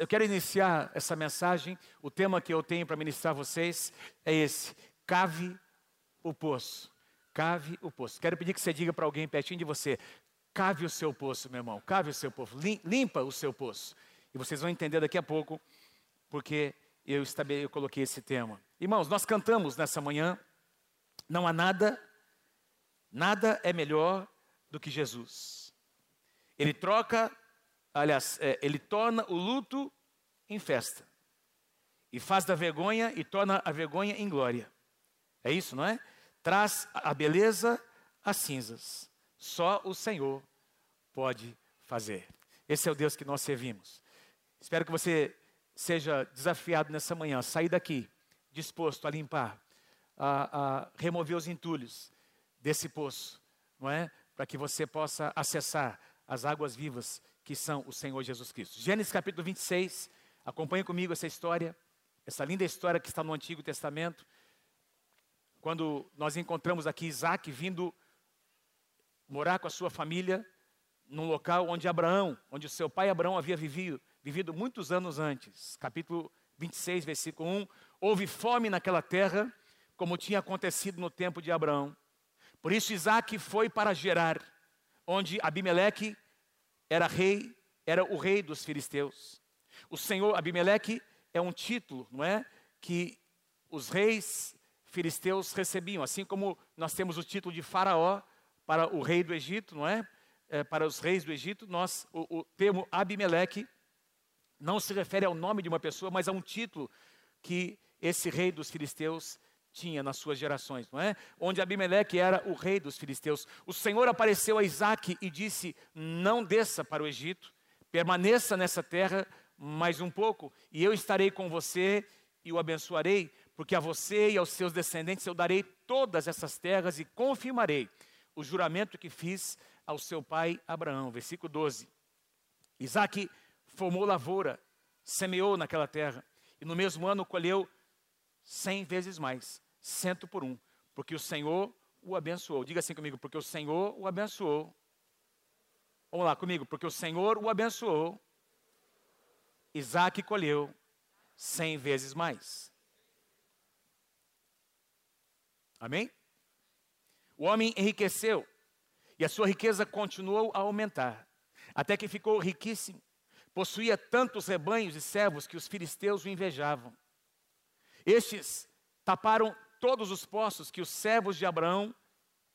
eu quero iniciar essa mensagem. O tema que eu tenho para ministrar a vocês é esse: cave o poço. Cave o poço. Quero pedir que você diga para alguém pertinho de você: cave o seu poço, meu irmão. Cave o seu poço. Limpa o seu poço. E vocês vão entender daqui a pouco porque eu, eu coloquei esse tema. Irmãos, nós cantamos nessa manhã. Não há nada, nada é melhor do que Jesus. Ele troca aliás, é, ele torna o luto em festa. E faz da vergonha e torna a vergonha em glória. É isso, não é? Traz a beleza às cinzas. Só o Senhor pode fazer. Esse é o Deus que nós servimos. Espero que você seja desafiado nessa manhã, sair daqui disposto a limpar, a, a remover os entulhos desse poço, não é? Para que você possa acessar as águas vivas que são o Senhor Jesus Cristo. Gênesis capítulo 26, acompanhe comigo essa história, essa linda história que está no Antigo Testamento, quando nós encontramos aqui Isaac vindo morar com a sua família num local onde Abraão, onde o seu pai Abraão havia vivido, vivido muitos anos antes. Capítulo 26, versículo 1. Houve fome naquela terra, como tinha acontecido no tempo de Abraão. Por isso Isaac foi para Gerar, onde Abimeleque era rei, era o rei dos filisteus. O Senhor Abimeleque é um título, não é? Que os reis filisteus recebiam, assim como nós temos o título de Faraó para o rei do Egito, não é? é para os reis do Egito, nós o, o termo Abimeleque não se refere ao nome de uma pessoa, mas a um título que esse rei dos filisteus tinha nas suas gerações, não é? Onde Abimeleque era o rei dos filisteus. O Senhor apareceu a Isaac e disse: Não desça para o Egito, permaneça nessa terra mais um pouco, e eu estarei com você e o abençoarei, porque a você e aos seus descendentes eu darei todas essas terras e confirmarei o juramento que fiz ao seu pai Abraão. Versículo 12. Isaac formou lavoura, semeou naquela terra, e no mesmo ano colheu cem vezes mais, cento por um, porque o Senhor o abençoou. Diga assim comigo, porque o Senhor o abençoou. Vamos lá comigo, porque o Senhor o abençoou. Isaac colheu cem vezes mais. Amém? O homem enriqueceu e a sua riqueza continuou a aumentar, até que ficou riquíssimo. Possuía tantos rebanhos e servos que os filisteus o invejavam. Estes taparam todos os poços que os servos de Abraão,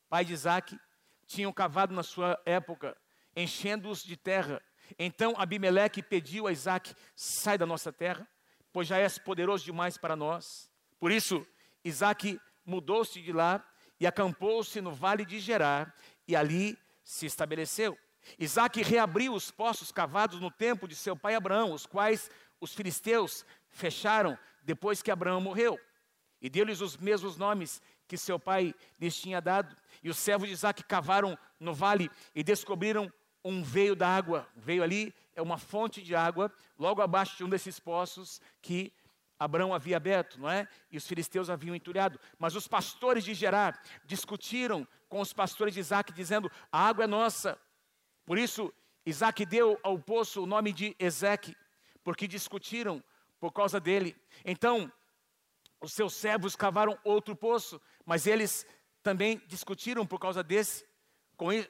pai de Isaac, tinham cavado na sua época, enchendo-os de terra. Então Abimeleque pediu a Isaac: sai da nossa terra, pois já és poderoso demais para nós. Por isso, Isaac mudou-se de lá e acampou-se no vale de Gerar, e ali se estabeleceu. Isaac reabriu os poços cavados no tempo de seu pai Abraão, os quais os filisteus fecharam depois que Abraão morreu. E deu-lhes os mesmos nomes que seu pai lhes tinha dado. E os servos de Isaac cavaram no vale e descobriram um veio d'água. Veio ali é uma fonte de água, logo abaixo de um desses poços que Abraão havia aberto, não é? E os filisteus haviam entulhado. Mas os pastores de Gerar discutiram com os pastores de Isaac, dizendo: A água é nossa. Por isso, Isaac deu ao poço o nome de Ezeque, porque discutiram por causa dele. Então, os seus servos cavaram outro poço, mas eles também discutiram por causa desse.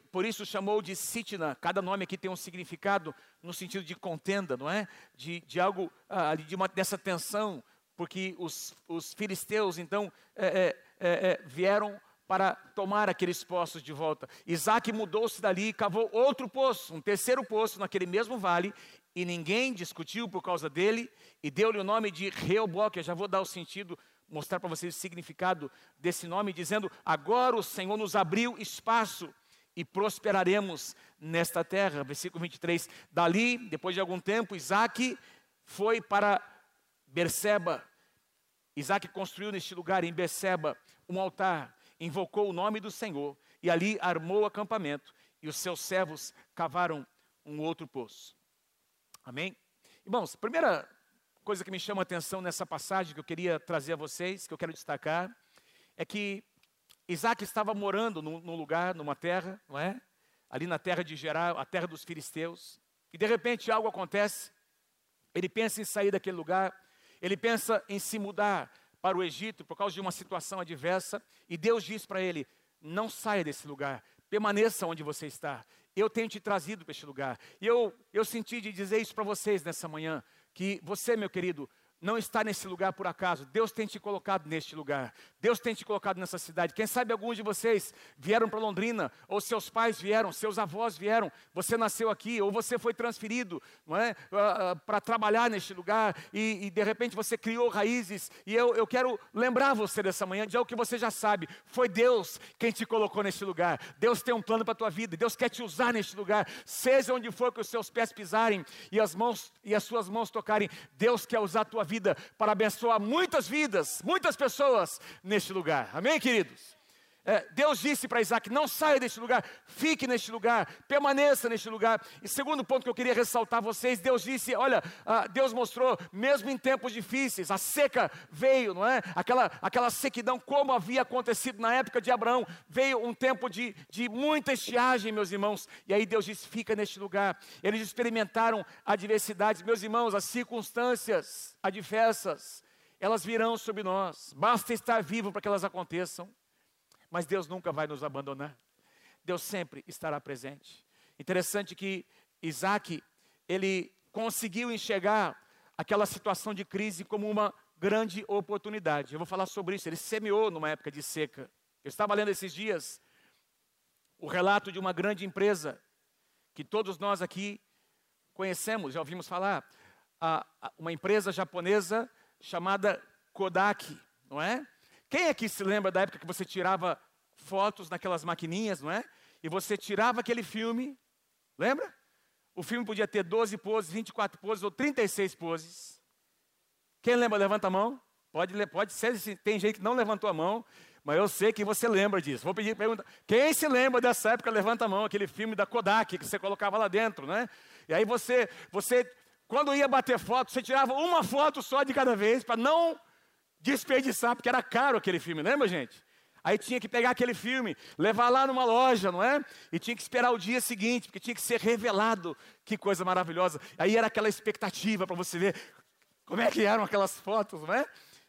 Por isso chamou de Sitna. Cada nome aqui tem um significado no sentido de contenda, não é? De, de algo, ah, de uma, dessa tensão, porque os, os filisteus então é, é, é, é vieram para tomar aqueles poços de volta. Isaac mudou-se dali e cavou outro poço, um terceiro poço naquele mesmo vale, e ninguém discutiu por causa dele, e deu-lhe o nome de Reoboque. Eu já vou dar o sentido, mostrar para vocês o significado desse nome, dizendo: Agora o Senhor nos abriu espaço e prosperaremos nesta terra. Versículo 23. Dali, depois de algum tempo, Isaac foi para Berseba. Isaac construiu neste lugar, em Berseba, um altar, invocou o nome do Senhor e ali armou o acampamento. E os seus servos cavaram um outro poço. Amém? Irmãos, primeira coisa que me chama a atenção nessa passagem que eu queria trazer a vocês, que eu quero destacar, é que Isaac estava morando num, num lugar, numa terra, não é? Ali na terra de Gerar, a terra dos filisteus, e de repente algo acontece, ele pensa em sair daquele lugar, ele pensa em se mudar para o Egito por causa de uma situação adversa, e Deus diz para ele: não saia desse lugar, permaneça onde você está. Eu tenho te trazido para este lugar. E eu, eu senti de dizer isso para vocês nessa manhã, que você, meu querido, não está nesse lugar por acaso. Deus tem te colocado neste lugar. Deus tem te colocado nessa cidade. Quem sabe alguns de vocês vieram para Londrina, ou seus pais vieram, seus avós vieram. Você nasceu aqui, ou você foi transferido, não é, uh, uh, para trabalhar neste lugar e, e, de repente você criou raízes. E eu, eu quero lembrar você dessa manhã de algo que você já sabe. Foi Deus quem te colocou neste lugar. Deus tem um plano para a tua vida. Deus quer te usar neste lugar. Seja onde for que os seus pés pisarem e as mãos e as suas mãos tocarem, Deus quer usar a tua vida vida para abençoar muitas vidas, muitas pessoas neste lugar. Amém, queridos? É, Deus disse para Isaac: não saia deste lugar, fique neste lugar, permaneça neste lugar. E segundo ponto que eu queria ressaltar a vocês: Deus disse, olha, ah, Deus mostrou, mesmo em tempos difíceis, a seca veio, não é? Aquela, aquela sequidão, como havia acontecido na época de Abraão, veio um tempo de, de muita estiagem, meus irmãos. E aí Deus disse: fica neste lugar. Eles experimentaram adversidades, meus irmãos, as circunstâncias adversas, elas virão sobre nós, basta estar vivo para que elas aconteçam. Mas Deus nunca vai nos abandonar. Deus sempre estará presente. Interessante que Isaac, ele conseguiu enxergar aquela situação de crise como uma grande oportunidade. Eu vou falar sobre isso. Ele semeou numa época de seca. Eu estava lendo esses dias o relato de uma grande empresa que todos nós aqui conhecemos, já ouvimos falar. uma empresa japonesa chamada Kodak, não é? Quem aqui se lembra da época que você tirava fotos naquelas maquininhas, não é? E você tirava aquele filme, lembra? O filme podia ter 12 poses, 24 poses ou 36 poses. Quem lembra, levanta a mão. Pode, pode ser, tem gente que não levantou a mão, mas eu sei que você lembra disso. Vou pedir pergunta. Quem se lembra dessa época, levanta a mão, aquele filme da Kodak que você colocava lá dentro, né? E aí você, você quando ia bater foto, você tirava uma foto só de cada vez para não desperdiçar, porque era caro aquele filme, lembra, gente? Aí tinha que pegar aquele filme, levar lá numa loja, não é? E tinha que esperar o dia seguinte, porque tinha que ser revelado. Que coisa maravilhosa. Aí era aquela expectativa para você ver como é que eram aquelas fotos, não é?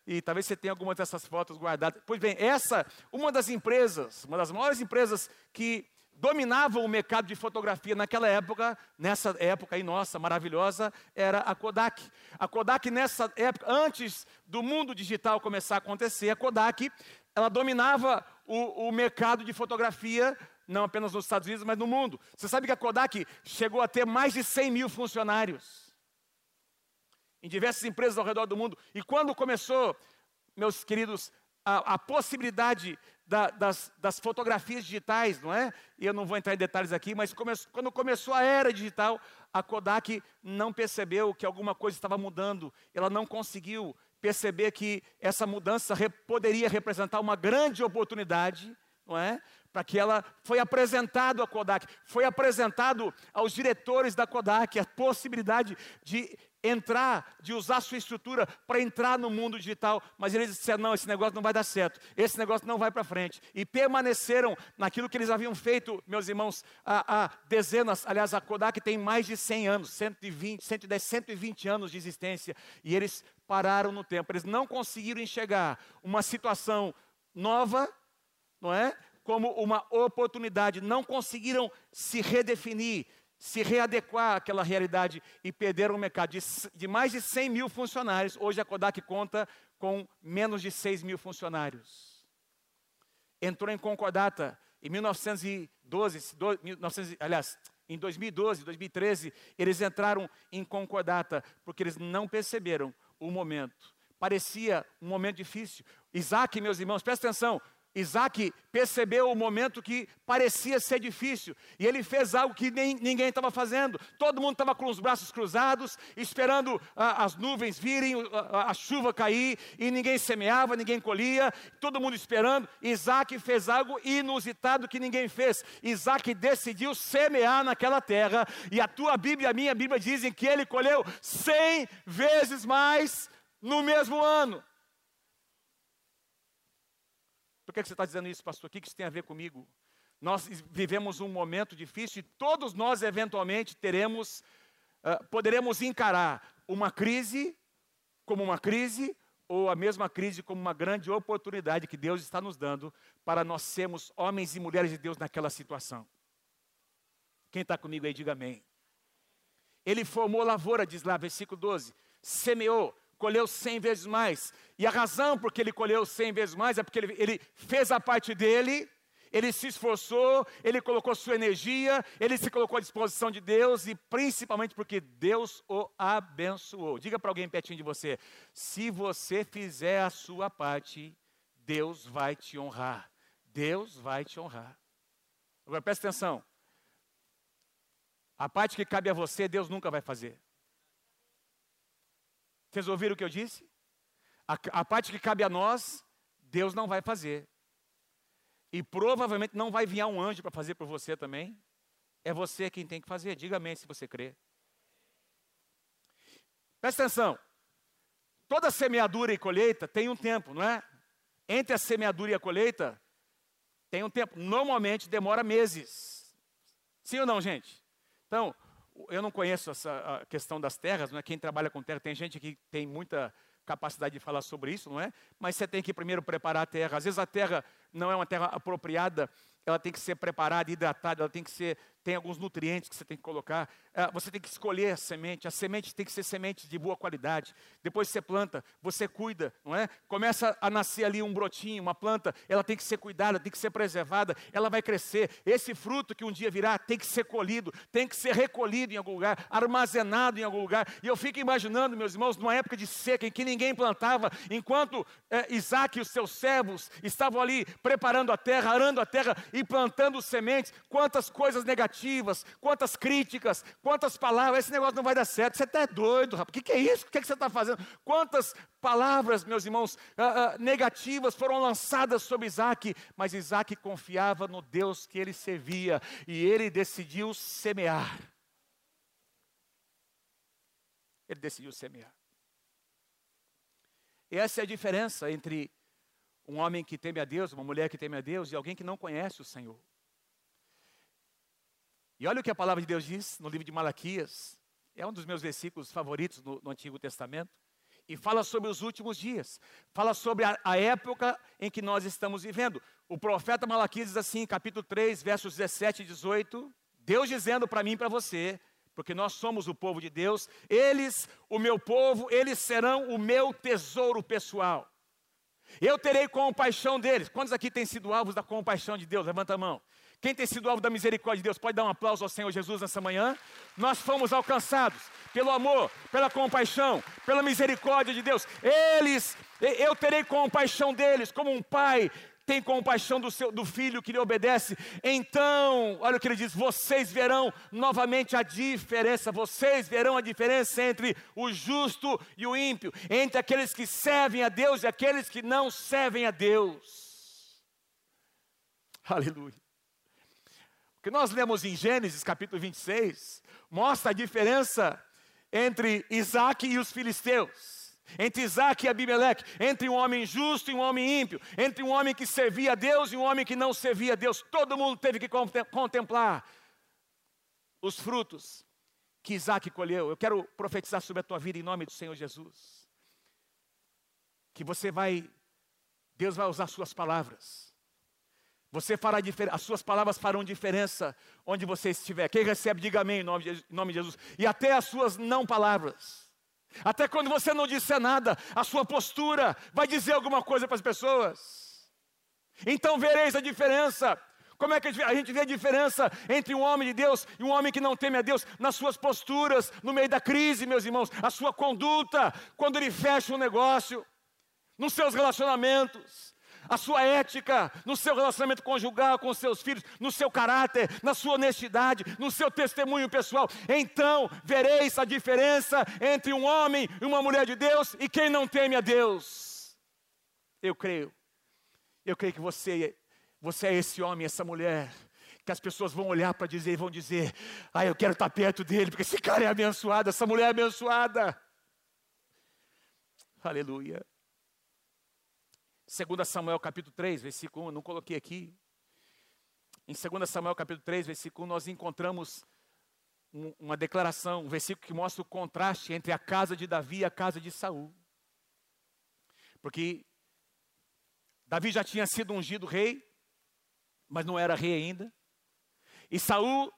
E talvez você tenha algumas dessas fotos guardadas. Pois bem, essa, uma das empresas, uma das maiores empresas que dominavam o mercado de fotografia naquela época, nessa época aí nossa, maravilhosa, era a Kodak. A Kodak nessa época, antes do mundo digital começar a acontecer, a Kodak, ela dominava o, o mercado de fotografia, não apenas nos Estados Unidos, mas no mundo. Você sabe que a Kodak chegou a ter mais de 100 mil funcionários em diversas empresas ao redor do mundo. E quando começou, meus queridos, a, a possibilidade da, das, das, fotografias digitais, não é? E eu não vou entrar em detalhes aqui, mas come, quando começou a era digital, a Kodak não percebeu que alguma coisa estava mudando. Ela não conseguiu perceber que essa mudança re, poderia representar uma grande oportunidade, não é? Para que ela foi apresentado à Kodak, foi apresentado aos diretores da Kodak a possibilidade de entrar, de usar sua estrutura para entrar no mundo digital, mas eles disseram: não, esse negócio não vai dar certo, esse negócio não vai para frente. E permaneceram naquilo que eles haviam feito, meus irmãos, há, há, dezenas, aliás, a Kodak tem mais de 100 anos, 120, 110, 120 anos de existência, e eles pararam no tempo, eles não conseguiram enxergar uma situação nova, não é? Como uma oportunidade, não conseguiram se redefinir, se readequar àquela realidade e perderam o mercado. De, de, mais de 100 mil funcionários, hoje a Kodak conta com menos de 6 mil funcionários. Entrou em concordata em 1912, 1900, aliás, em 2012, 2013, eles entraram em concordata porque eles não perceberam o momento. Parecia um momento difícil. Isaac, meus irmãos, presta atenção, Isaac percebeu o momento que parecia ser difícil e ele fez algo que nem, ninguém estava fazendo. Todo mundo estava com os braços cruzados, esperando ah, as nuvens virem, a, a, chuva cair e ninguém semeava, ninguém colhia, todo mundo esperando. Isaac fez algo inusitado que ninguém fez. Isaac decidiu semear naquela terra e a tua Bíblia e a minha Bíblia dizem que ele colheu cem vezes mais no mesmo ano. Por que você está dizendo isso, pastor? O que isso tem a ver comigo? Nós vivemos um momento difícil e todos nós, eventualmente, teremos, uh, poderemos encarar uma crise como uma crise ou a mesma crise como uma grande oportunidade que Deus está nos dando para nós sermos homens e mulheres de Deus naquela situação. Quem está comigo aí, diga amém. Ele formou lavoura, diz lá, versículo 12, semeou, colheu cem vezes mais. E a razão por que ele colheu cem vezes mais é porque ele, ele fez a parte dele, ele se esforçou, ele colocou sua energia, ele se colocou à disposição de Deus e principalmente porque Deus o abençoou. Diga para alguém pertinho de você: se você fizer a sua parte, Deus vai te honrar. Deus vai te honrar. Agora presta atenção. A parte que cabe a você, Deus nunca vai fazer. Vocês ouviram o que eu disse? A, a parte que cabe a nós, Deus não vai fazer. E provavelmente não vai vir um anjo para fazer por você também. É você quem tem que fazer. Diga amém se você crê. Presta atenção. Toda semeadura e colheita tem um tempo, não é? Entre a semeadura e a colheita, tem um tempo. Normalmente demora meses. Sim ou não, gente? Então, eu não conheço essa questão das terras, não é? Quem trabalha com terra, tem gente que tem muita capacidade de falar sobre isso, não é? Mas você tem que primeiro preparar a terra. Às vezes a terra não é uma terra apropriada, ela tem que ser preparada, hidratada, ela tem que ser tem alguns nutrientes que você tem que colocar. É, você tem que escolher a semente. A semente tem que ser semente de boa qualidade. Depois você planta, você cuida, não é? Começa a nascer ali um brotinho, uma planta, ela tem que ser cuidada, tem que ser preservada, ela vai crescer. Esse fruto que um dia virá tem que ser colhido, tem que ser recolhido em algum lugar, armazenado em algum lugar. E eu fico imaginando, meus irmãos, numa época de seca em que ninguém plantava, enquanto é, Isaac e os seus servos estavam ali preparando a terra, arando a terra e plantando sementes, quantas coisas negativas negativas, quantas críticas, quantas palavras, esse negócio não vai dar certo, você está doido, rapaz, o que, que, é isso? O que, que você está fazendo? Quantas palavras, meus irmãos, uh, uh, negativas foram lançadas sobre Isaac, mas Isaac confiava no Deus que ele servia e ele decidiu semear. Ele decidiu semear. E essa é a diferença entre um homem que teme a Deus, uma mulher que teme a Deus e alguém que não conhece o Senhor. E olha o que a palavra de Deus diz no livro de Malaquias, é um dos meus versículos favoritos no, no Antigo Testamento, e fala sobre os últimos dias, fala sobre a, a, época em que nós estamos vivendo. O profeta Malaquias diz assim, capítulo 3, versos 17 e 18, Deus dizendo para mim e para você, porque nós somos o povo de Deus, eles, o meu povo, eles serão o meu tesouro pessoal. Eu terei compaixão deles. Quantos aqui têm sido alvos da compaixão de Deus? Levanta a mão. Quem tem sido alvo da misericórdia de Deus, pode dar um aplauso ao Senhor Jesus nessa manhã? Nós fomos alcançados pelo amor, pela compaixão, pela misericórdia de Deus. Eles, eu terei compaixão deles, como um pai tem compaixão do, seu, do filho que lhe obedece. Então, olha o que ele diz: vocês verão novamente a diferença, vocês verão a diferença entre o justo e o ímpio, entre aqueles que servem a Deus e aqueles que não servem a Deus. Aleluia que nós lemos em Gênesis capítulo 26, mostra a diferença entre Isaac e os filisteus, entre Isaac e Abimeleque, entre um homem justo e um homem ímpio, entre um homem que servia a Deus e um homem que não servia a Deus. Todo mundo teve que contemplar os frutos que Isaac colheu. Eu quero profetizar sobre a tua vida em nome do Senhor Jesus. Que você vai, Deus vai usar suas palavras você fará diferença, as suas palavras farão diferença onde você estiver. Quem recebe, diga amém em nome, de, em nome de Jesus. E até as suas não palavras. Até quando você não disser nada, a sua postura vai dizer alguma coisa para as pessoas. Então vereis a diferença. Como é que a gente vê a diferença entre um homem de Deus e um homem que não teme a Deus? Nas suas posturas, no meio da crise, meus irmãos, a sua conduta, quando ele fecha um negócio, nos seus relacionamentos, a sua ética, no seu relacionamento conjugal com seus filhos, no seu caráter, na sua honestidade, no seu testemunho pessoal. Então vereis a diferença entre um homem e uma mulher de Deus e quem não teme a Deus. Eu creio, eu creio que você, você é esse homem, essa mulher, que as pessoas vão olhar para dizer e vão dizer: Ah, eu quero estar perto dele, porque esse cara é abençoado, essa mulher é abençoada. Aleluia. 2 Samuel capítulo 3, versículo 1, não coloquei aqui. Em 2 Samuel capítulo 3, versículo 1, nós encontramos uma declaração, um versículo que mostra o contraste entre a casa de Davi e a casa de Saul. Porque Davi já tinha sido ungido rei, mas não era rei ainda. E Saul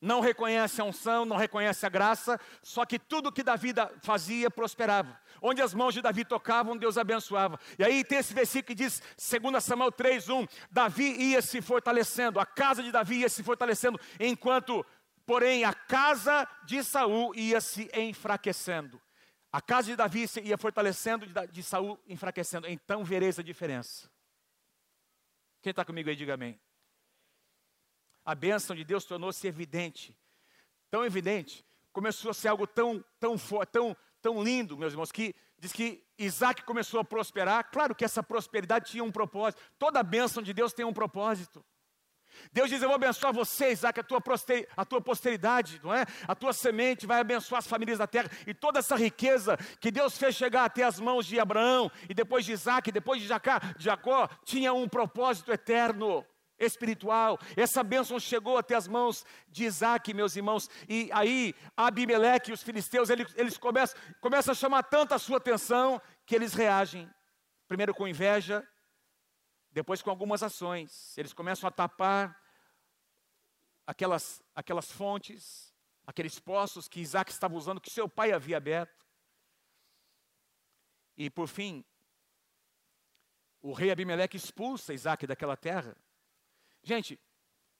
não reconhece a unção, não reconhece a graça, só que tudo que Davi fazia prosperava. Onde as mãos de Davi tocavam, Deus abençoava. E aí tem esse versículo que diz, 2 Samuel 3:1, Davi ia se fortalecendo, a casa de Davi ia se fortalecendo, enquanto, porém, a casa de Saul ia se enfraquecendo. A casa de Davi ia fortalecendo, de Saul enfraquecendo. Então vereis a diferença. Quem está comigo aí, diga amém a bênção de Deus tornou-se evidente. Tão evidente, começou a ser algo tão, tão, tão, tão lindo, meus irmãos, que diz que Isaac começou a prosperar. Claro que essa prosperidade tinha um propósito. Toda a bênção de Deus tem um propósito. Deus diz: Eu vou abençoar você, Isaac, a tua, a tua posteridade, não é? A tua semente vai abençoar as famílias da terra. E toda essa riqueza que Deus fez chegar até as mãos de Abraão, e depois de Isaac, e depois de Jacó, Jacó tinha um propósito eterno espiritual. Essa bênção chegou até as mãos de Isaac, meus irmãos. E aí, Abimeleque e os filisteus, eles, começam, começam a chamar tanto a sua atenção que eles reagem. Primeiro com inveja, depois com algumas ações. Eles começam a tapar aquelas, aquelas fontes, aqueles poços que Isaac estava usando, que seu pai havia aberto. E por fim, o rei Abimeleque expulsa Isaac daquela terra. Gente,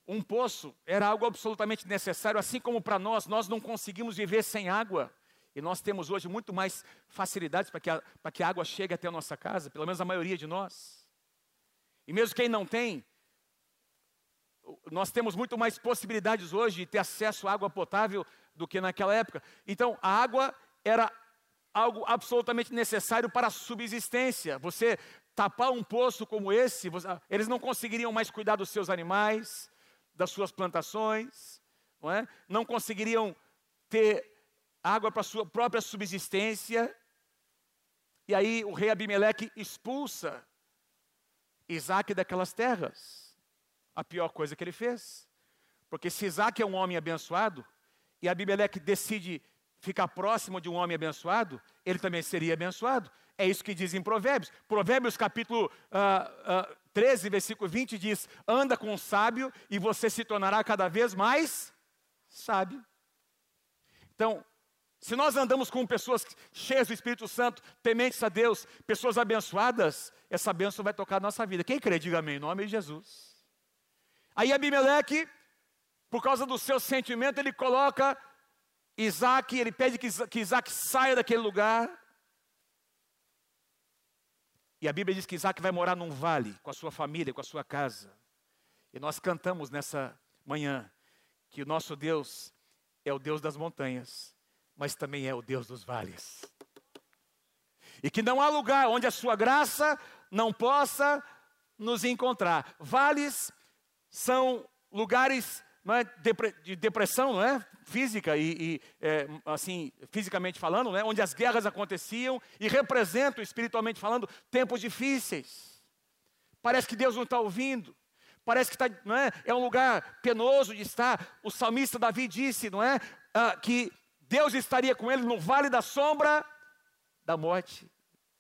um poço era algo absolutamente necessário, assim como para nós, nós não conseguimos viver sem água. E nós temos hoje muito mais facilidades para que, a, que a água chegue até a nossa casa, pelo menos a maioria de nós. E mesmo quem não tem, nós temos muito mais possibilidades hoje de ter acesso à água potável do que naquela época. Então, a água era algo absolutamente necessário para a subsistência. Você tapar um poço como esse, eles não conseguiriam mais cuidar dos seus animais, das suas plantações, não, é? não conseguiriam ter água para sua própria subsistência. E aí o rei Abimeleque expulsa Isaac daquelas terras. A pior coisa que ele fez. Porque se Isaac é um homem abençoado, e Abimeleque decide ficar próximo de um homem abençoado, ele também seria abençoado. É isso que diz em Provérbios. Provérbios capítulo uh, uh, 13, versículo 20 diz: Anda com o sábio e você se tornará cada vez mais sábio. Então, se nós andamos com pessoas cheias do Espírito Santo, tementes a Deus, pessoas abençoadas, essa bênção vai tocar a nossa vida. Quem crê, diga amém, em nome de Jesus. Aí Abimeleque, por causa do seu sentimento, ele coloca Isaac, ele pede que Isaac saia daquele lugar. E a Bíblia diz que Isaac vai morar num vale com a sua família, com a sua casa. E nós cantamos nessa manhã que o nosso Deus é o Deus das montanhas, mas também é o Deus dos vales. E que não há lugar onde a sua graça não possa nos encontrar. Vales são lugares é, de depressão, não é? Física e, e é, assim, fisicamente falando, né? onde as guerras aconteciam e representam, espiritualmente falando, tempos difíceis. Parece que Deus não está ouvindo. Parece que tá, não é? é um lugar penoso de estar. O salmista Davi disse, não é? Ah, que Deus estaria com ele no vale da sombra da morte.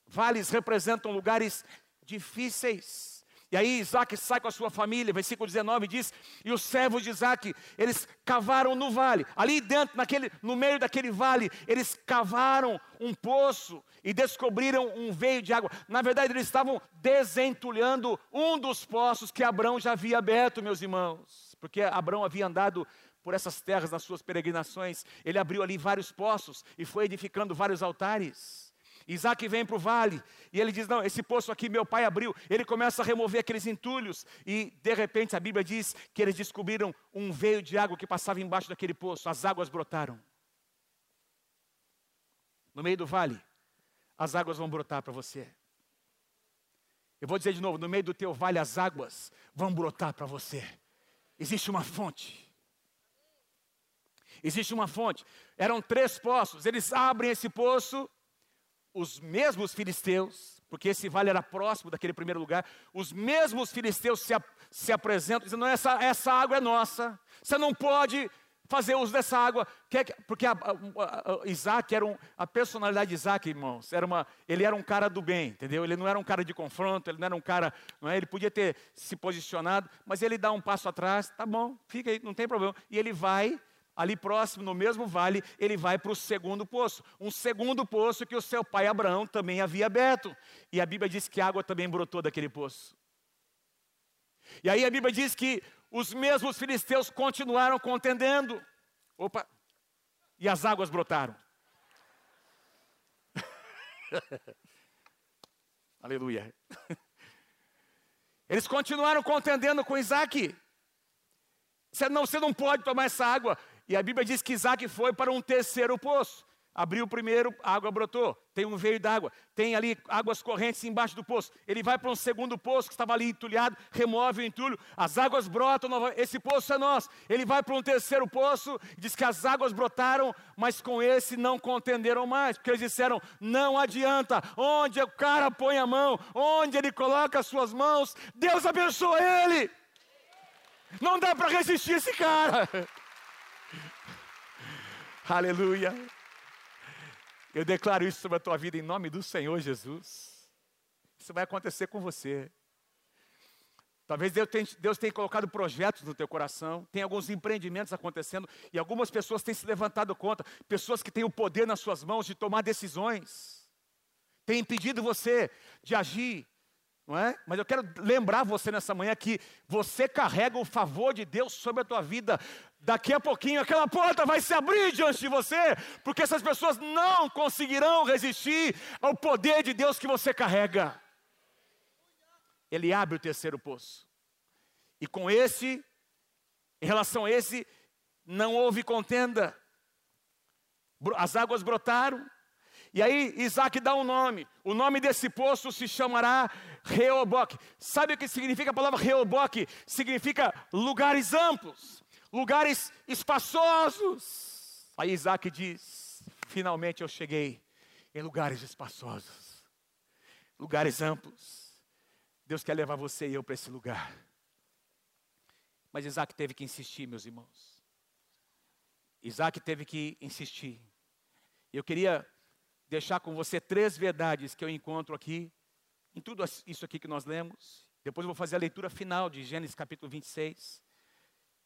Vales representam lugares difíceis. E aí Isaac sai com a sua família, versículo 19 diz: E os servos de Isaac, eles cavaram no vale, ali dentro, naquele, no meio daquele vale, eles cavaram um poço e descobriram um veio de água. Na verdade, eles estavam desentulhando um dos poços que Abraão já havia aberto, meus irmãos, porque Abraão havia andado por essas terras nas suas peregrinações, ele abriu ali vários poços e foi edificando vários altares. Isaac vem para o vale e ele diz: Não, esse poço aqui meu pai abriu. Ele começa a remover aqueles entulhos e de repente a Bíblia diz que eles descobriram um veio de água que passava embaixo daquele poço. As águas brotaram. No meio do vale, as águas vão brotar para você. Eu vou dizer de novo: no meio do teu vale, as águas vão brotar para você. Existe uma fonte. Existe uma fonte. Eram três poços. Eles abrem esse poço os mesmos filisteus, porque esse vale era próximo daquele primeiro lugar, os mesmos filisteus se, se apresentam dizendo: essa, essa água é nossa, você não pode fazer uso dessa água, porque a, a, a, Isaac era um, a personalidade de Isaac, irmãos, era uma, ele era um cara do bem, entendeu? Ele não era um cara de confronto, ele não era um cara, é? ele podia ter se posicionado, mas ele dá um passo atrás, tá bom, fica aí, não tem problema, e ele vai ali próximo, no mesmo vale, ele vai para o segundo poço. Um segundo poço que o seu pai Abraão também havia aberto. E a Bíblia diz que a água também brotou daquele poço. E aí a Bíblia diz que os mesmos filisteus continuaram contendendo. Opa! E as águas brotaram. Aleluia. Eles continuaram contendendo com Isaac. Você não, você não pode tomar essa água. E a Bíblia diz que Isaac foi para um terceiro poço. Abriu o primeiro, a água brotou. Tem um veio d'água. Tem ali águas correntes embaixo do poço. Ele vai para um segundo poço que estava ali entulhado, remove o entulho. As águas brotam. Esse poço é nosso. Ele vai para um terceiro poço. Diz que as águas brotaram, mas com esse não contenderam mais. Porque eles disseram: não adianta. Onde o cara põe a mão, onde ele coloca as suas mãos, Deus abençoa ele. Não dá para resistir esse cara. Aleluia. Eu declaro isso sobre a tua vida em nome do Senhor Jesus. Isso vai acontecer com você. Talvez Deus tenha, Deus tenha colocado projetos no teu coração, tem alguns empreendimentos acontecendo e algumas pessoas têm se levantado contra, pessoas que têm o poder nas suas mãos de tomar decisões, têm impedido você de agir, não é? Mas eu quero lembrar você nessa manhã que você carrega o favor de Deus sobre a tua vida. Daqui a pouquinho aquela porta vai se abrir diante de você, porque essas pessoas não conseguirão resistir ao poder de Deus que você carrega. Ele abre o terceiro poço. E com esse, em relação a esse, não houve contenda. As águas brotaram, e aí Isaac dá um nome. O nome desse poço se chamará Reoboque. Sabe o que significa a palavra Reoboque? Significa lugares amplos lugares espaçosos. Aí Isaac diz: finalmente eu cheguei em lugares espaçosos, lugares amplos. Deus quer levar você e eu para esse lugar. Mas Isaac teve que insistir, meus irmãos. Isaac teve que insistir. Eu queria deixar com você três verdades que eu encontro aqui, em tudo isso aqui que nós lemos. Depois eu vou fazer a leitura final de Gênesis capítulo 26.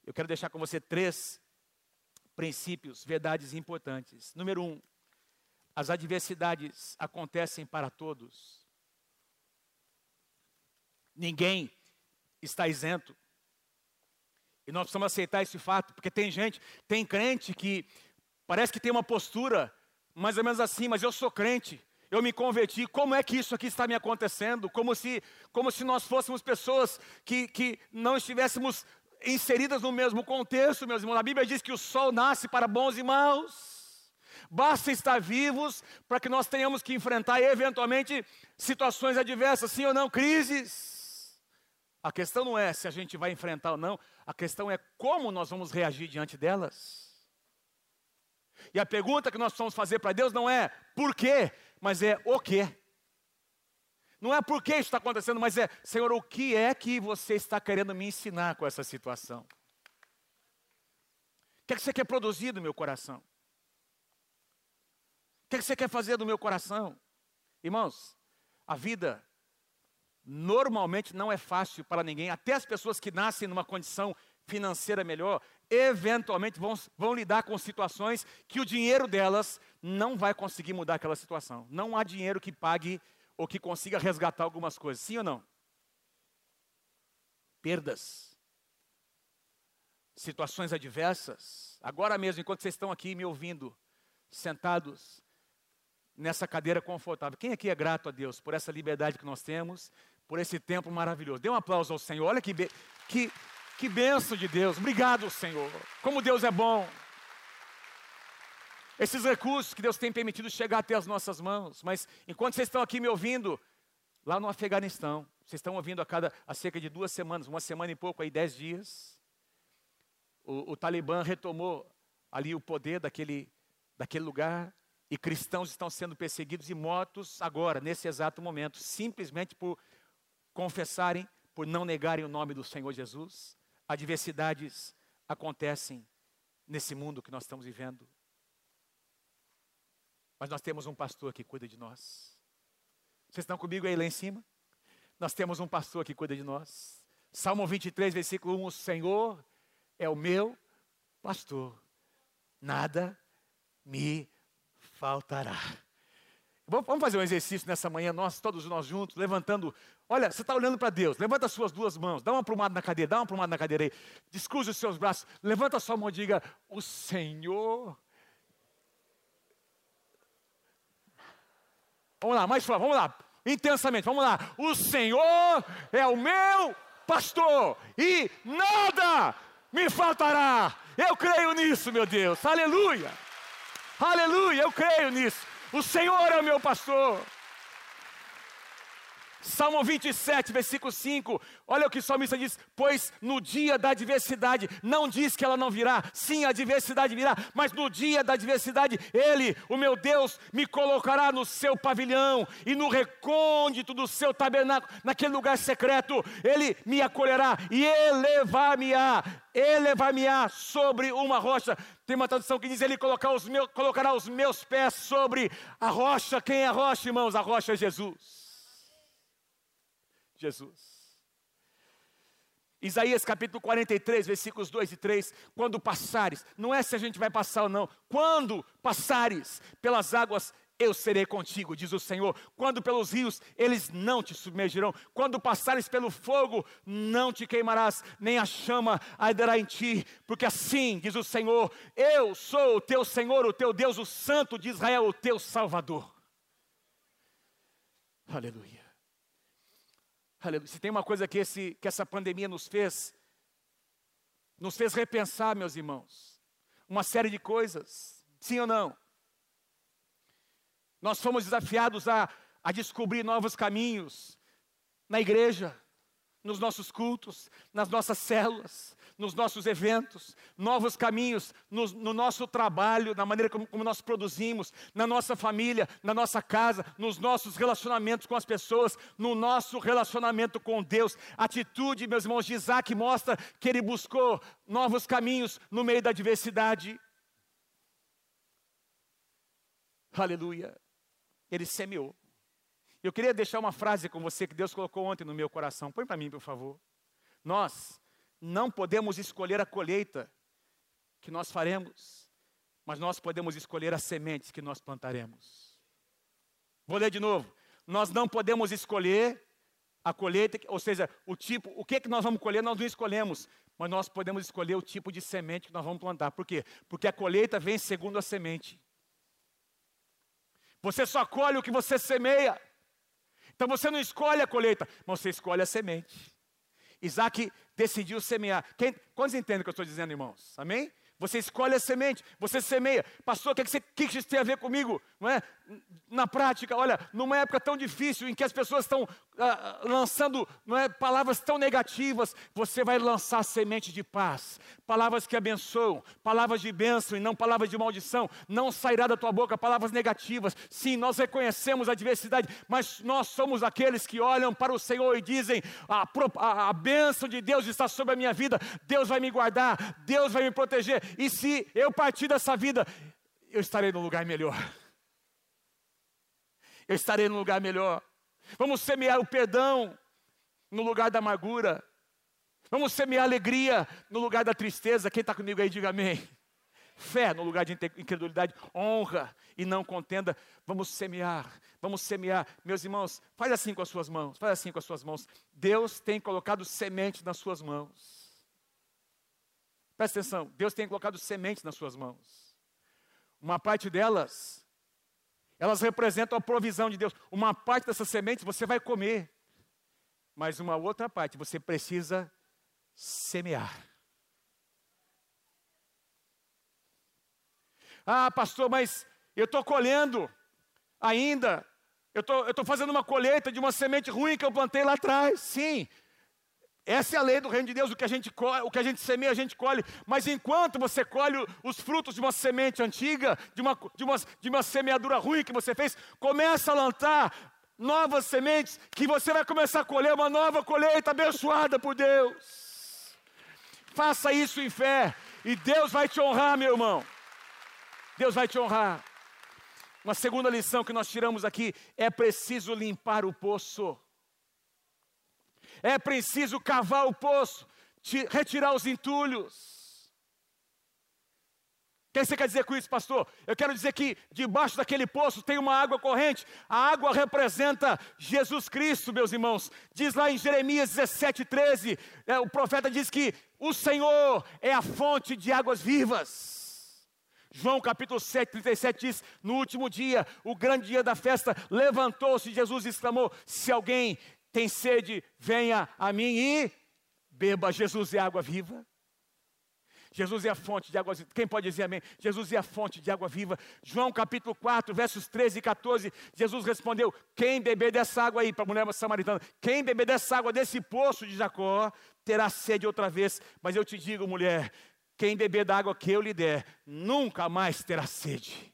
Eu quero deixar com você três princípios, verdades importantes. Número um, as adversidades acontecem para todos. Ninguém está isento. E nós precisamos aceitar esse fato, porque tem gente, tem crente que parece que tem uma postura mais ou menos assim, mas eu sou crente, eu me converti, como é que isso aqui está me acontecendo? Como se, como se nós fôssemos pessoas que, que não estivéssemos inseridas no mesmo contexto, meus irmãos. A Bíblia diz que o sol nasce para bons e maus. Basta estar vivos para que nós tenhamos que enfrentar eventualmente situações adversas, sim ou não, crises. A questão não é se a gente vai enfrentar ou não, a questão é como nós vamos reagir diante delas. E a pergunta que nós vamos fazer para Deus não é por quê, mas é o quê. Não é por que isso está acontecendo, mas é, Senhor, o que é que você está querendo me ensinar com essa situação? O que é que você quer produzir do meu coração? O que é que você quer fazer do meu coração? Irmãos, a vida normalmente não é fácil para ninguém, até as pessoas que nascem numa condição financeira melhor, eventualmente vão, vão lidar com situações que o dinheiro delas não vai conseguir mudar aquela situação. Não há dinheiro que pague ou que consiga resgatar algumas coisas, sim ou não? Perdas, situações adversas. Agora mesmo, enquanto vocês estão aqui me ouvindo, sentados nessa cadeira confortável, quem aqui é grato a Deus por essa liberdade que nós temos, por esse tempo maravilhoso? Dê um aplauso ao Senhor. Olha que, que, que benção de Deus. Obrigado, Senhor. Como Deus é bom. Esses recursos que Deus tem permitido chegar até as nossas mãos. Mas enquanto vocês estão aqui me ouvindo, lá no Afeganistão, vocês estão ouvindo a cada há cerca de duas semanas, uma semana e pouco, aí dez dias, o, o Talibã retomou ali o poder daquele, daquele lugar e cristãos estão sendo perseguidos e mortos agora, nesse exato momento, simplesmente por confessarem, por não negarem o nome do Senhor Jesus. Adversidades acontecem nesse mundo que nós estamos vivendo. Mas nós temos um pastor que cuida de nós. Vocês estão comigo aí lá em cima? Nós temos um pastor que cuida de nós. Salmo 23, versículo 1: O Senhor é o meu pastor, nada me faltará. Vamos fazer um exercício nessa manhã, nós, todos nós juntos, levantando. Olha, você está olhando para Deus, levanta as suas duas mãos, dá uma plumada na cadeira, dá uma plumada na cadeira aí, descruze os seus braços, levanta a sua mão e diga: O Senhor. Vamos lá, mais vamos lá, intensamente, vamos lá. O Senhor é o meu pastor e nada me faltará. Eu creio nisso, meu Deus, aleluia, aleluia, eu creio nisso. O Senhor é o meu pastor. Salmo 27, versículo 5. Olha o que o salmista diz: Pois no dia da adversidade, não diz que ela não virá, sim, a adversidade virá, mas no dia da adversidade, Ele, o meu Deus, me colocará no seu pavilhão e no recôndito do seu tabernáculo, naquele lugar secreto, Ele me acolherá e elevar-me-á, elevar-me-á sobre uma rocha. Tem uma tradução que diz: Ele os meus, colocará os meus pés sobre a rocha. Quem é a rocha, irmãos? A rocha é Jesus. Jesus. Isaías capítulo 43, versículos 2 e 3. Quando passares, não é se a gente vai passar ou não, quando passares pelas águas, eu serei contigo, diz o Senhor. Quando pelos rios, eles não te submergirão. Quando passares pelo fogo, não te queimarás, nem a chama arderá em ti. Porque assim, diz o Senhor, eu sou o teu Senhor, o teu Deus, o Santo de Israel, o teu Salvador. Aleluia. Se tem uma coisa que, esse, que essa pandemia nos fez, nos fez repensar, meus irmãos, uma série de coisas. Sim ou não? Nós fomos desafiados a, a descobrir novos caminhos na igreja, nos nossos cultos, nas nossas células, nos nossos eventos, novos caminhos no, no nosso trabalho, na maneira como, como, nós produzimos, na nossa família, na nossa casa, nos nossos relacionamentos com as pessoas, no nosso relacionamento com Deus. Atitude, meus irmãos, de Isaac mostra que ele buscou novos caminhos no meio da adversidade. Aleluia ele semeou. Eu queria deixar uma frase com você que Deus colocou ontem no meu coração. Põe para mim, por favor. Nós não podemos escolher a colheita que nós faremos, mas nós podemos escolher as sementes que nós plantaremos. Vou ler de novo. Nós não podemos escolher a colheita, ou seja, o tipo, o que, que nós vamos colher, nós não escolhemos, mas nós podemos escolher o tipo de semente que nós vamos plantar. Por quê? Porque a colheita vem segundo a semente. Você só colhe o que você semeia. Então você não escolhe a colheita, mas você escolhe a semente. Isaac decidiu semear. Quem, quantos entendem o que eu estou dizendo, irmãos? Amém? Você escolhe a semente, você semeia. Pastor, o que, que, que, que isso tem a ver comigo? Não é? Na prática, olha, numa época tão difícil em que as pessoas estão ah, lançando não é, palavras tão negativas, você vai lançar semente de paz, palavras que abençoam, palavras de bênção e não palavras de maldição. Não sairá da tua boca palavras negativas. Sim, nós reconhecemos a diversidade, mas nós somos aqueles que olham para o Senhor e dizem: a, a, a bênção de Deus está sobre a minha vida, Deus vai me guardar, Deus vai me proteger. E se eu partir dessa vida, eu estarei num lugar melhor. Eu estarei num lugar melhor. Vamos semear o perdão no lugar da amargura. Vamos semear alegria no lugar da tristeza. Quem está comigo aí, diga amém. Fé no lugar de incredulidade, honra e não contenda. Vamos semear, vamos semear. Meus irmãos, faz assim com as suas mãos, faz assim com as suas mãos. Deus tem colocado semente nas suas mãos. Presta atenção, Deus tem colocado semente nas suas mãos. Uma parte delas elas representam a provisão de Deus. Uma parte dessas sementes você vai comer, mas uma outra parte você precisa semear. Ah, pastor, mas eu estou colhendo ainda. Eu estou fazendo uma colheita de uma semente ruim que eu plantei lá atrás. Sim, essa é a lei do reino de Deus, o que a gente o que a gente semeia, a gente colhe. Mas enquanto você colhe os frutos de uma semente antiga, de uma, de uma, de uma semeadura ruim que você fez, começa a lançar novas sementes, que você vai começar a colher uma nova colheita abençoada por Deus. Faça isso em fé. E Deus vai te honrar, meu irmão. Deus vai te honrar. Uma segunda lição que nós tiramos aqui é preciso limpar o poço. É preciso cavar o poço, retirar os entulhos. O que você quer dizer com isso, pastor? Eu quero dizer que debaixo daquele poço tem uma água corrente. A água representa Jesus Cristo, meus irmãos. Diz lá em Jeremias 17, 13, é, o profeta diz que o Senhor é a fonte de águas vivas. João capítulo 7, 37 diz: No último dia, o grande dia da festa, levantou-se Jesus e exclamou: Se alguém tem sede, venha a mim e beba. Jesus é água viva. Jesus é a fonte de água viva. Quem pode dizer amém? Jesus é a fonte de água viva. João capítulo 4, versos 13 e 14, Jesus respondeu: Quem beber dessa água aí, para a mulher samaritana, quem beber dessa água desse poço de Jacó, terá sede outra vez. Mas eu te digo, mulher, quem beber da água que eu lhe der, nunca mais terá sede.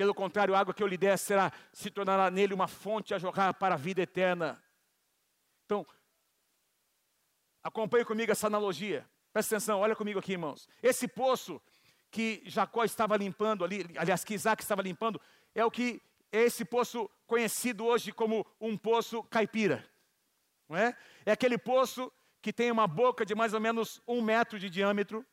Pelo contrário, a água que eu lhe der será, se tornará nele uma fonte a jorrar para a vida eterna. Então, acompanhe comigo essa analogia. Presta atenção, olha comigo aqui, irmãos. Esse poço que Jacó estava limpando ali, aliás, que Isaac estava limpando, é o que é esse poço conhecido hoje como um poço caipira. Não é? é aquele poço que tem uma boca de mais ou menos um metro de diâmetro,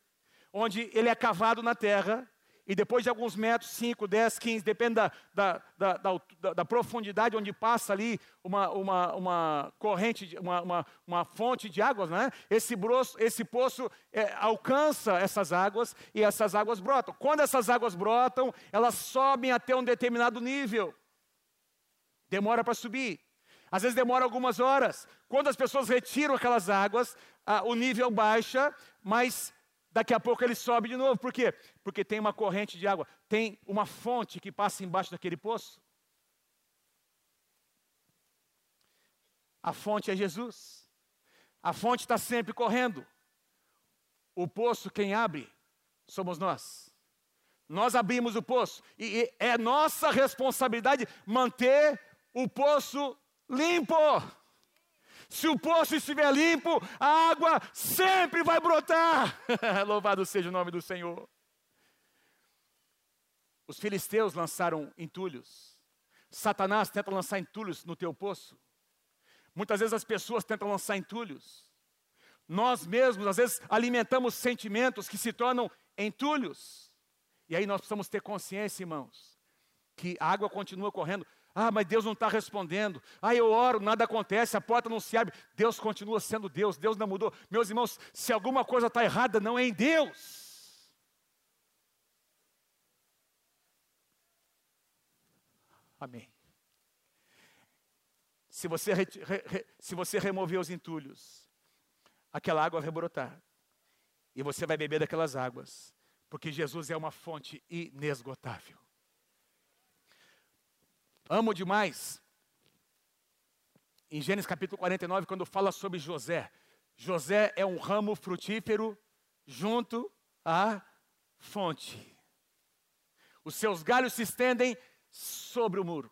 onde ele é cavado na terra, e depois de alguns metros, 5, 10, 15, depende da, da, da, da, da profundidade onde passa ali uma, uma, uma corrente, uma, uma, uma, fonte de águas, né? esse, broço, esse poço é, alcança essas águas e essas águas brotam. Quando essas águas brotam, elas sobem até um determinado nível. Demora para subir. Às vezes demora algumas horas. Quando as pessoas retiram aquelas águas, o nível baixa, mas daqui a pouco ele sobe de novo. Por quê? Porque tem uma corrente de água, tem uma fonte que passa embaixo daquele poço. A fonte é Jesus. A fonte está sempre correndo. O poço, quem abre, somos nós. Nós abrimos o poço. E é nossa responsabilidade manter o poço limpo. Se o poço estiver limpo, a água sempre vai brotar. Louvado seja o nome do Senhor. Os filisteus lançaram entulhos. Satanás tenta lançar entulhos no teu poço. Muitas vezes as pessoas tentam lançar entulhos. Nós mesmos, às vezes, alimentamos sentimentos que se tornam entulhos. E aí nós precisamos ter consciência, irmãos, que a água continua correndo. Ah, mas Deus não está respondendo. Ah, eu oro, nada acontece, a porta não se abre. Deus continua sendo Deus, Deus não mudou. Meus irmãos, se alguma coisa está errada, não é em Deus. Amém. Se você, re, re, se você remover os entulhos, aquela água vai brotar. E você vai beber daquelas águas. Porque Jesus é uma fonte inesgotável. Amo demais. Em Gênesis capítulo 49, quando fala sobre José. José é um ramo frutífero junto à fonte. Os seus galhos se estendem sobre o muro.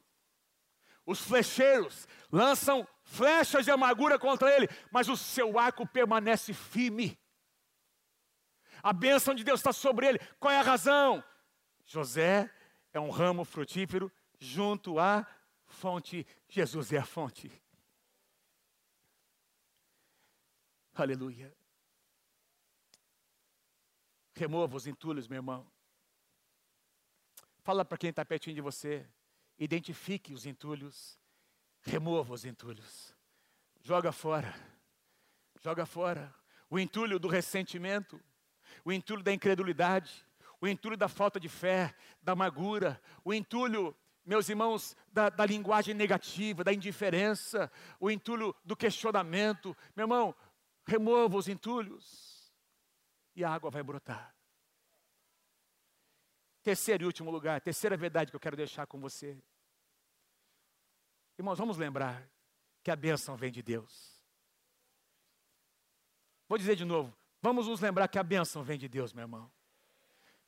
Os flecheiros lançam flechas de amargura contra ele, mas o seu arco permanece firme. A bênção de Deus está sobre ele. Qual é a razão? José é um ramo frutífero junto à fonte. Jesus é a fonte. Aleluia. Remova os entulhos, meu irmão. Fala para quem está pertinho de você. Identifique os entulhos. Remova os entulhos. Joga fora. Joga fora. O entulho do ressentimento. O entulho da incredulidade. O entulho da falta de fé, da amargura. O entulho meus irmãos, da, da, linguagem negativa, da indiferença, o entulho do questionamento. Meu irmão, remova os entulhos e a água vai brotar. Terceiro e último lugar, terceira verdade que eu quero deixar com você. Irmãos, vamos lembrar que a bênção vem de Deus. Vou dizer de novo, vamos nos lembrar que a bênção vem de Deus, meu irmão.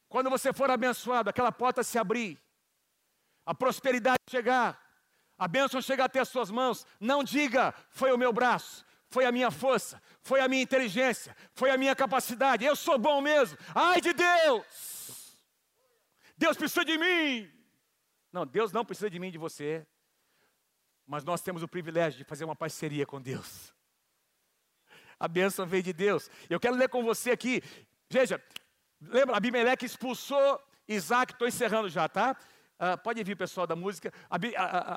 Quando você for abençoado, aquela porta se abrir, a prosperidade chegar, a bênção chegar até as suas mãos, não diga, foi o meu braço, foi a minha força, foi a minha inteligência, foi a minha capacidade. Eu sou bom mesmo. Ai de Deus! Deus precisa de mim. Não, Deus não precisa de mim, de você. Mas nós temos o privilégio de fazer uma parceria com Deus. A bênção veio de Deus. Eu quero ler com você aqui. Veja, lembra, Abimeleque expulsou Isaac, estou encerrando já, tá? Uh, pode vir, pessoal da música.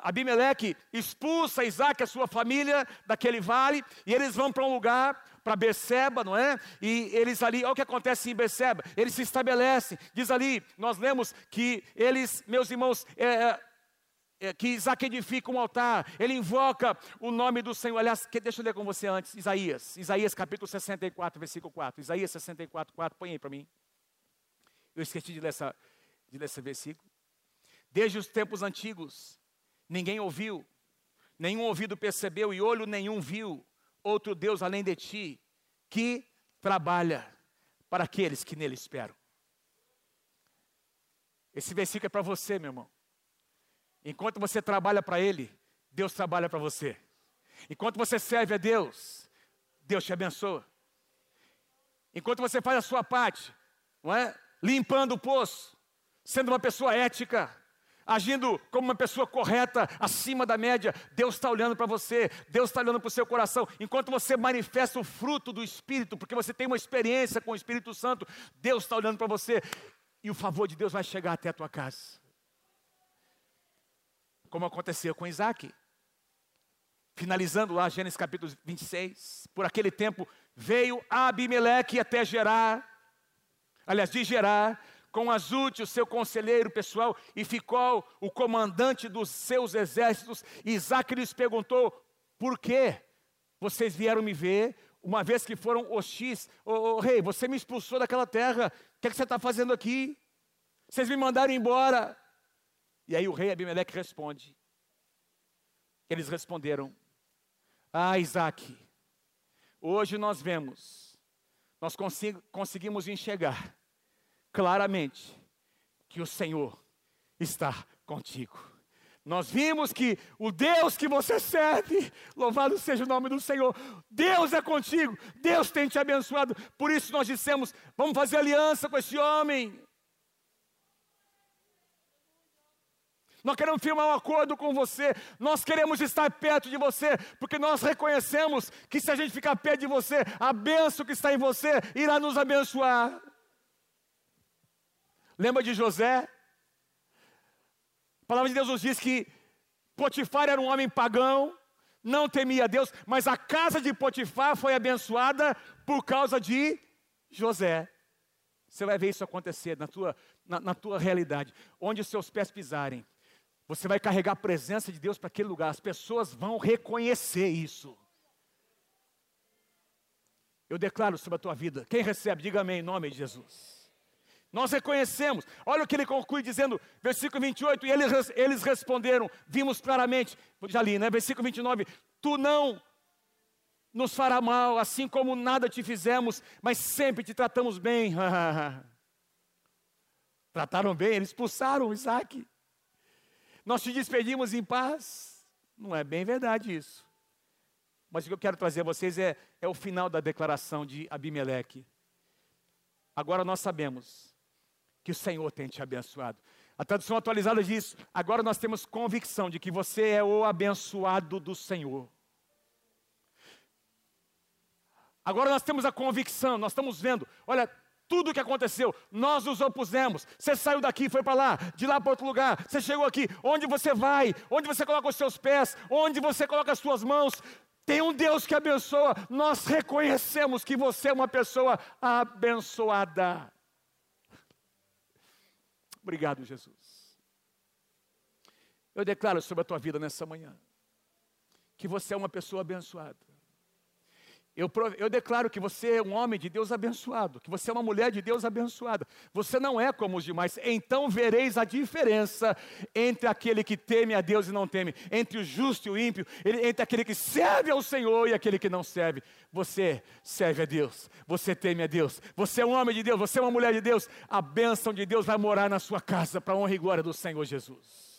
Abimeleque expulsa Isaac e a sua família daquele vale, e eles vão para um lugar, para Beceba, não é? E eles ali, olha o que acontece em Beceba, eles se estabelecem. Diz ali, nós lemos que eles, meus irmãos, é, é, é que Isaac edifica um altar, ele invoca o nome do Senhor. Aliás, que, deixa eu ler com você antes, Isaías, Isaías capítulo 64, versículo 4. Isaías 64, 4, põe aí para mim. Eu esqueci de ler, essa, de ler esse versículo. Desde os tempos antigos, ninguém ouviu, nenhum ouvido percebeu e olho nenhum viu outro Deus além de ti, que trabalha para aqueles que nele esperam. Esse versículo é para você, meu irmão. Enquanto você trabalha para Ele, Deus trabalha para você. Enquanto você serve a Deus, Deus te abençoa. Enquanto você faz a sua parte, não é? Limpando o poço, sendo uma pessoa ética, agindo como uma pessoa correta, acima da média, Deus está olhando para você, Deus está olhando para o seu coração, enquanto você manifesta o fruto do Espírito, porque você tem uma experiência com o Espírito Santo, Deus está olhando para você, e o favor de Deus vai chegar até a tua casa. Como aconteceu com Isaac. Finalizando lá, Gênesis capítulo 26, por aquele tempo veio Abimeleque até Gerar, aliás, de Gerar, com Azute, o seu conselheiro pessoal, e ficou o comandante dos seus exércitos. Isaac lhes perguntou: por que vocês vieram me ver, uma vez que foram hostis? Ô, oh, rei, você me expulsou daquela terra, o que, é que você está fazendo aqui? Vocês me mandaram embora. E aí o rei Abimeleque responde. Eles responderam: Ah, Isaac, hoje nós vemos, nós conseguimos enxergar claramente que o Senhor está contigo. Nós vimos que o Deus que você serve, louvado seja o nome do Senhor, Deus é contigo, Deus tem te abençoado. Por isso nós dissemos: vamos fazer aliança com esse homem. Nós queremos firmar um acordo com você, nós queremos estar perto de você, porque nós reconhecemos que se a gente ficar perto de você, a bênção que está em você irá nos abençoar. Lembra de José? A palavra de Deus nos diz que Potifar era um homem pagão, não temia Deus, mas a casa de Potifar foi abençoada por causa de José. Você vai ver isso acontecer na tua, na, na tua realidade. Onde os seus pés pisarem, você vai carregar a presença de Deus para aquele lugar. As pessoas vão reconhecer isso. Eu declaro sobre a tua vida. Quem recebe, diga amém em nome de Jesus. Nós reconhecemos. Olha o que ele conclui dizendo, versículo 28, e eles, eles responderam, vimos claramente, já li, né? Versículo 29, tu não nos fará mal, assim como nada te fizemos, mas sempre te tratamos bem. Trataram bem, eles expulsaram Isaac. Nós te despedimos em paz. Não é bem verdade isso. Mas o que eu quero trazer a vocês é, é o final da declaração de Abimeleque. Agora nós sabemos que o Senhor tem te abençoado. A tradução atualizada diz: agora nós temos convicção de que você é o abençoado do Senhor. Agora nós temos a convicção, nós estamos vendo, olha, tudo o que aconteceu, nós nos opusemos. Você saiu daqui, foi para lá, de lá para outro lugar, você chegou aqui, onde você vai, onde você coloca os seus pés, onde você coloca as suas mãos, tem um Deus que abençoa. Nós reconhecemos que você é uma pessoa abençoada. Obrigado, Jesus. Eu declaro sobre a tua vida nessa manhã que você é uma pessoa abençoada. Eu, eu, declaro que você é um homem de Deus abençoado, que você é uma mulher de Deus abençoada. Você não é como os demais. Então vereis a diferença entre aquele que teme a Deus e não teme, entre o justo e o ímpio, entre aquele que serve ao Senhor e aquele que não serve. Você serve a Deus, você teme a Deus, você é um homem de Deus, você é uma mulher de Deus. A bênção de Deus vai morar na sua casa para a honra e glória do Senhor Jesus.